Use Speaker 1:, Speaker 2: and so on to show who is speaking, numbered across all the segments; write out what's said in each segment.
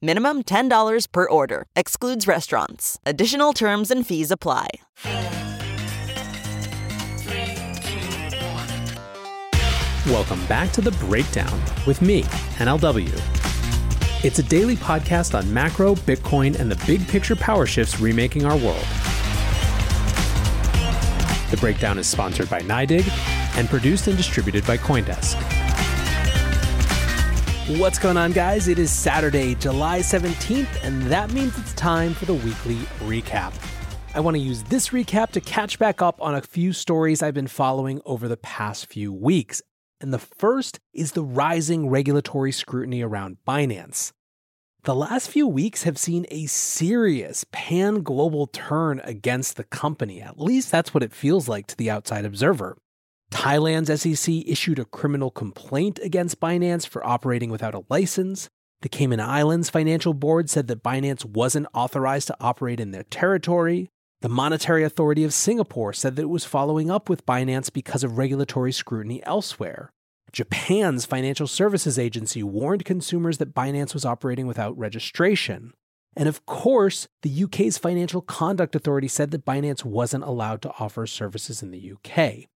Speaker 1: Minimum $10 per order. Excludes restaurants. Additional terms and fees apply.
Speaker 2: Welcome back to The Breakdown with me, NLW. It's a daily podcast on macro, Bitcoin, and the big picture power shifts remaking our world. The Breakdown is sponsored by NYDIG and produced and distributed by Coindesk. What's going on, guys? It is Saturday, July 17th, and that means it's time for the weekly recap. I want to use this recap to catch back up on a few stories I've been following over the past few weeks. And the first is the rising regulatory scrutiny around Binance. The last few weeks have seen a serious pan global turn against the company. At least that's what it feels like to the outside observer. Thailand's SEC issued a criminal complaint against Binance for operating without a license. The Cayman Islands Financial Board said that Binance wasn't authorized to operate in their territory. The Monetary Authority of Singapore said that it was following up with Binance because of regulatory scrutiny elsewhere. Japan's Financial Services Agency warned consumers that Binance was operating without registration. And of course, the UK's Financial Conduct Authority said that Binance wasn't allowed to offer services in the UK.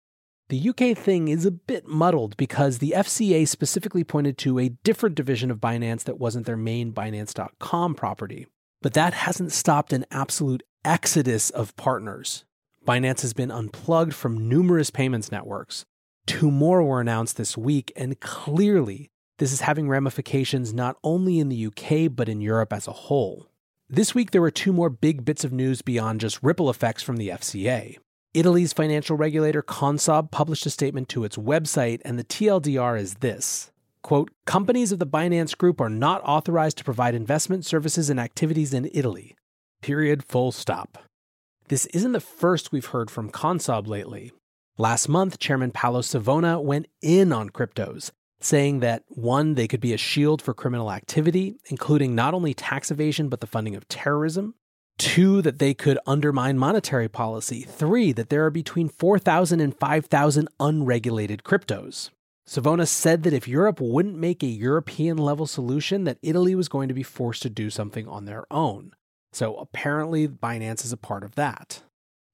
Speaker 2: The UK thing is a bit muddled because the FCA specifically pointed to a different division of Binance that wasn't their main Binance.com property. But that hasn't stopped an absolute exodus of partners. Binance has been unplugged from numerous payments networks. Two more were announced this week, and clearly, this is having ramifications not only in the UK, but in Europe as a whole. This week, there were two more big bits of news beyond just ripple effects from the FCA. Italy's financial regulator Consob published a statement to its website, and the TLDR is this quote, Companies of the Binance Group are not authorized to provide investment services and activities in Italy. Period, full stop. This isn't the first we've heard from Consob lately. Last month, Chairman Paolo Savona went in on cryptos, saying that one, they could be a shield for criminal activity, including not only tax evasion, but the funding of terrorism. Two, that they could undermine monetary policy. Three, that there are between 4,000 and 5,000 unregulated cryptos. Savona said that if Europe wouldn't make a European level solution, that Italy was going to be forced to do something on their own. So apparently, Binance is a part of that.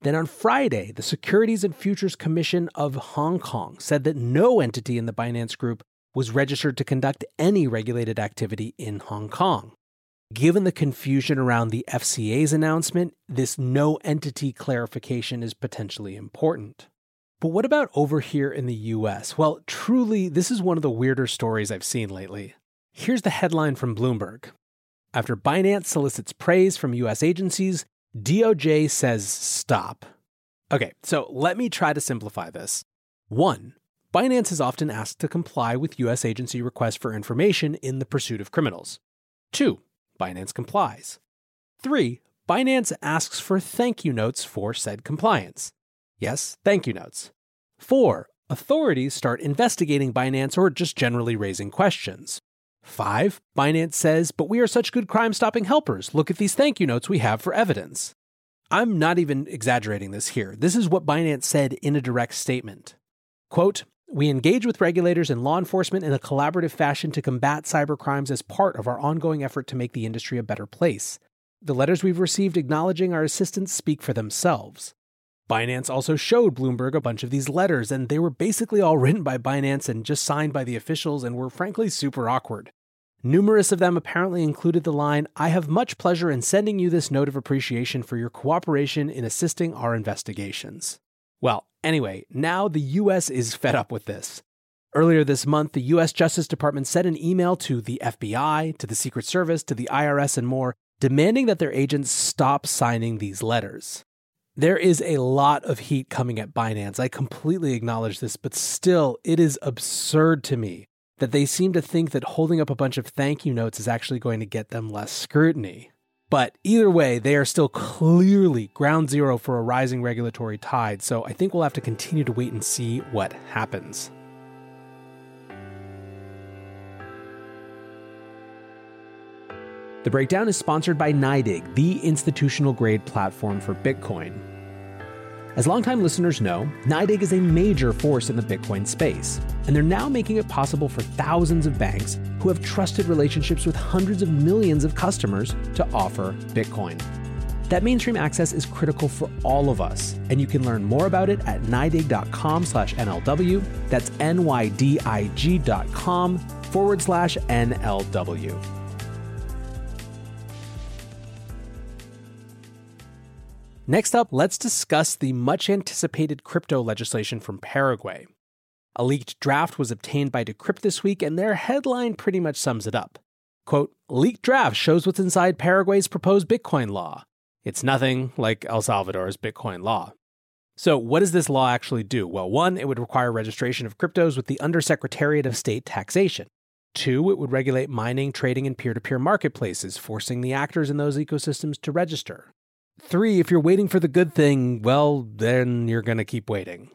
Speaker 2: Then on Friday, the Securities and Futures Commission of Hong Kong said that no entity in the Binance Group was registered to conduct any regulated activity in Hong Kong. Given the confusion around the FCA's announcement, this no entity clarification is potentially important. But what about over here in the US? Well, truly, this is one of the weirder stories I've seen lately. Here's the headline from Bloomberg. After Binance solicits praise from US agencies, DOJ says stop. Okay, so let me try to simplify this. One, Binance is often asked to comply with US agency requests for information in the pursuit of criminals. Two, Binance complies. Three, Binance asks for thank you notes for said compliance. Yes, thank you notes. Four, authorities start investigating Binance or just generally raising questions. Five, Binance says, but we are such good crime stopping helpers. Look at these thank you notes we have for evidence. I'm not even exaggerating this here. This is what Binance said in a direct statement. Quote, we engage with regulators and law enforcement in a collaborative fashion to combat cybercrimes as part of our ongoing effort to make the industry a better place. The letters we've received acknowledging our assistance speak for themselves. Binance also showed Bloomberg a bunch of these letters, and they were basically all written by Binance and just signed by the officials and were frankly super awkward. Numerous of them apparently included the line I have much pleasure in sending you this note of appreciation for your cooperation in assisting our investigations. Well, anyway, now the US is fed up with this. Earlier this month, the US Justice Department sent an email to the FBI, to the Secret Service, to the IRS, and more, demanding that their agents stop signing these letters. There is a lot of heat coming at Binance. I completely acknowledge this, but still, it is absurd to me that they seem to think that holding up a bunch of thank you notes is actually going to get them less scrutiny. But either way, they are still clearly ground zero for a rising regulatory tide, so I think we'll have to continue to wait and see what happens. The breakdown is sponsored by NYDIG, the institutional grade platform for Bitcoin. As longtime listeners know, NYDIG is a major force in the Bitcoin space, and they're now making it possible for thousands of banks who have trusted relationships with hundreds of millions of customers to offer Bitcoin. That mainstream access is critical for all of us, and you can learn more about it at nydig.com slash NLW. That's N-Y-D-I-G dot com forward slash NLW. Next up, let's discuss the much anticipated crypto legislation from Paraguay. A leaked draft was obtained by Decrypt this week, and their headline pretty much sums it up. Quote, leaked draft shows what's inside Paraguay's proposed Bitcoin law. It's nothing like El Salvador's Bitcoin law. So, what does this law actually do? Well, one, it would require registration of cryptos with the Undersecretariat of State Taxation. Two, it would regulate mining, trading, and peer to peer marketplaces, forcing the actors in those ecosystems to register. Three, if you're waiting for the good thing, well, then you're going to keep waiting.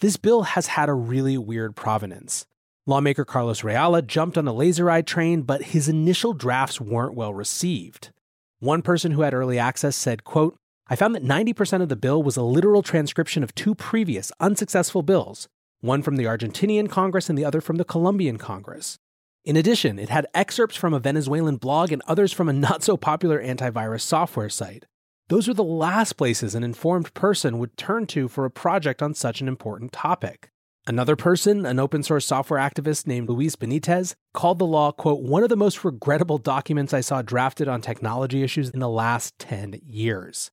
Speaker 2: This bill has had a really weird provenance. Lawmaker Carlos Rejala jumped on the LaserEye train, but his initial drafts weren't well received. One person who had early access said, quote, I found that 90% of the bill was a literal transcription of two previous unsuccessful bills, one from the Argentinian Congress and the other from the Colombian Congress. In addition, it had excerpts from a Venezuelan blog and others from a not so popular antivirus software site. Those are the last places an informed person would turn to for a project on such an important topic. Another person, an open source software activist named Luis Benitez, called the law, quote, one of the most regrettable documents I saw drafted on technology issues in the last 10 years.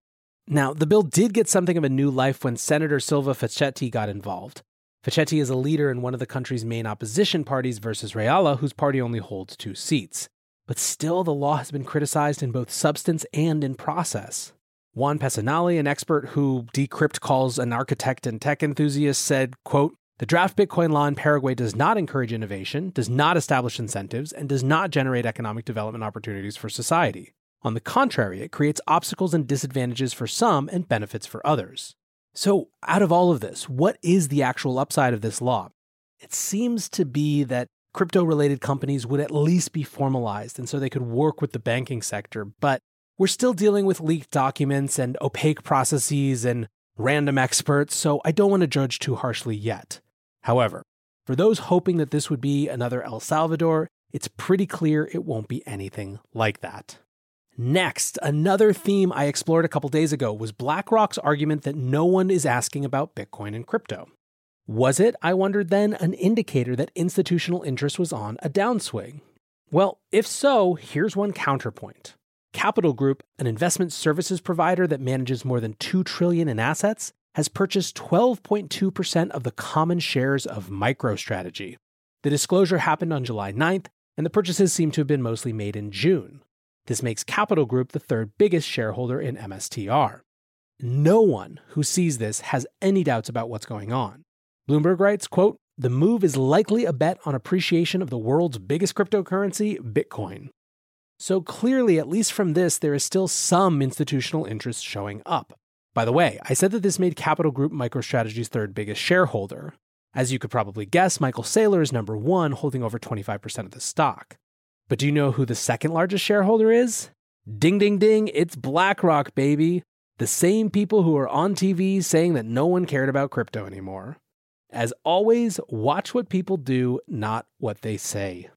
Speaker 2: Now, the bill did get something of a new life when Senator Silva Facetti got involved. Facetti is a leader in one of the country's main opposition parties versus Rejala, whose party only holds two seats. But still, the law has been criticized in both substance and in process. Juan Pesanelli, an expert who Decrypt calls an architect and tech enthusiast, said, quote, the draft Bitcoin law in Paraguay does not encourage innovation, does not establish incentives, and does not generate economic development opportunities for society. On the contrary, it creates obstacles and disadvantages for some and benefits for others. So, out of all of this, what is the actual upside of this law? It seems to be that crypto related companies would at least be formalized and so they could work with the banking sector, but we're still dealing with leaked documents and opaque processes and random experts, so I don't want to judge too harshly yet. However, for those hoping that this would be another El Salvador, it's pretty clear it won't be anything like that. Next, another theme I explored a couple days ago was BlackRock's argument that no one is asking about Bitcoin and crypto. Was it, I wondered then, an indicator that institutional interest was on a downswing? Well, if so, here's one counterpoint. Capital Group, an investment services provider that manages more than 2 trillion in assets, has purchased 12.2% of the common shares of MicroStrategy. The disclosure happened on July 9th, and the purchases seem to have been mostly made in June. This makes Capital Group the third biggest shareholder in MSTR. No one who sees this has any doubts about what's going on. Bloomberg writes, quote, "The move is likely a bet on appreciation of the world's biggest cryptocurrency, Bitcoin." So clearly, at least from this, there is still some institutional interest showing up. By the way, I said that this made Capital Group MicroStrategy's third biggest shareholder. As you could probably guess, Michael Saylor is number one, holding over 25% of the stock. But do you know who the second largest shareholder is? Ding, ding, ding, it's BlackRock, baby. The same people who are on TV saying that no one cared about crypto anymore. As always, watch what people do, not what they say.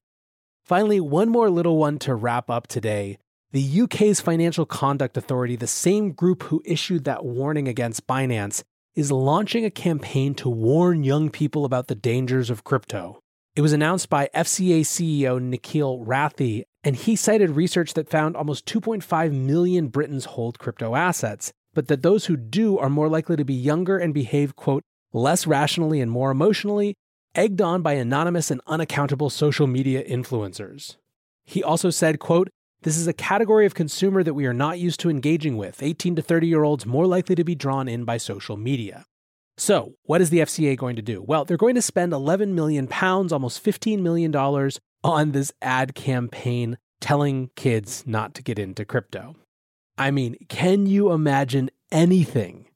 Speaker 2: Finally, one more little one to wrap up today. The UK's Financial Conduct Authority, the same group who issued that warning against Binance, is launching a campaign to warn young people about the dangers of crypto. It was announced by FCA CEO Nikhil Rathi, and he cited research that found almost 2.5 million Britons hold crypto assets, but that those who do are more likely to be younger and behave, quote, less rationally and more emotionally, egged on by anonymous and unaccountable social media influencers. He also said, quote, this is a category of consumer that we are not used to engaging with, 18 to 30 year olds more likely to be drawn in by social media. So, what is the FCA going to do? Well, they're going to spend 11 million pounds, almost 15 million dollars on this ad campaign telling kids not to get into crypto. I mean, can you imagine anything,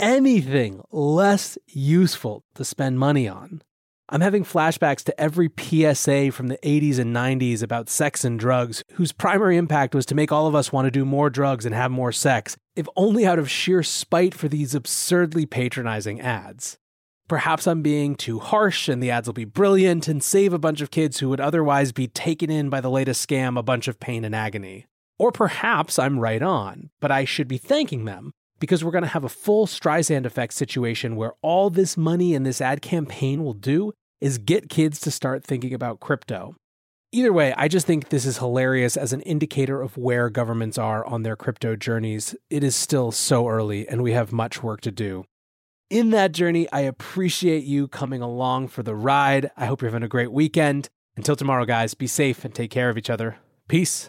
Speaker 2: anything less useful to spend money on? I'm having flashbacks to every PSA from the 80s and 90s about sex and drugs, whose primary impact was to make all of us want to do more drugs and have more sex, if only out of sheer spite for these absurdly patronizing ads. Perhaps I'm being too harsh and the ads will be brilliant and save a bunch of kids who would otherwise be taken in by the latest scam a bunch of pain and agony. Or perhaps I'm right on, but I should be thanking them because we're going to have a full Streisand effect situation where all this money and this ad campaign will do is get kids to start thinking about crypto. Either way, I just think this is hilarious as an indicator of where governments are on their crypto journeys. It is still so early and we have much work to do. In that journey, I appreciate you coming along for the ride. I hope you're having a great weekend. Until tomorrow, guys, be safe and take care of each other. Peace.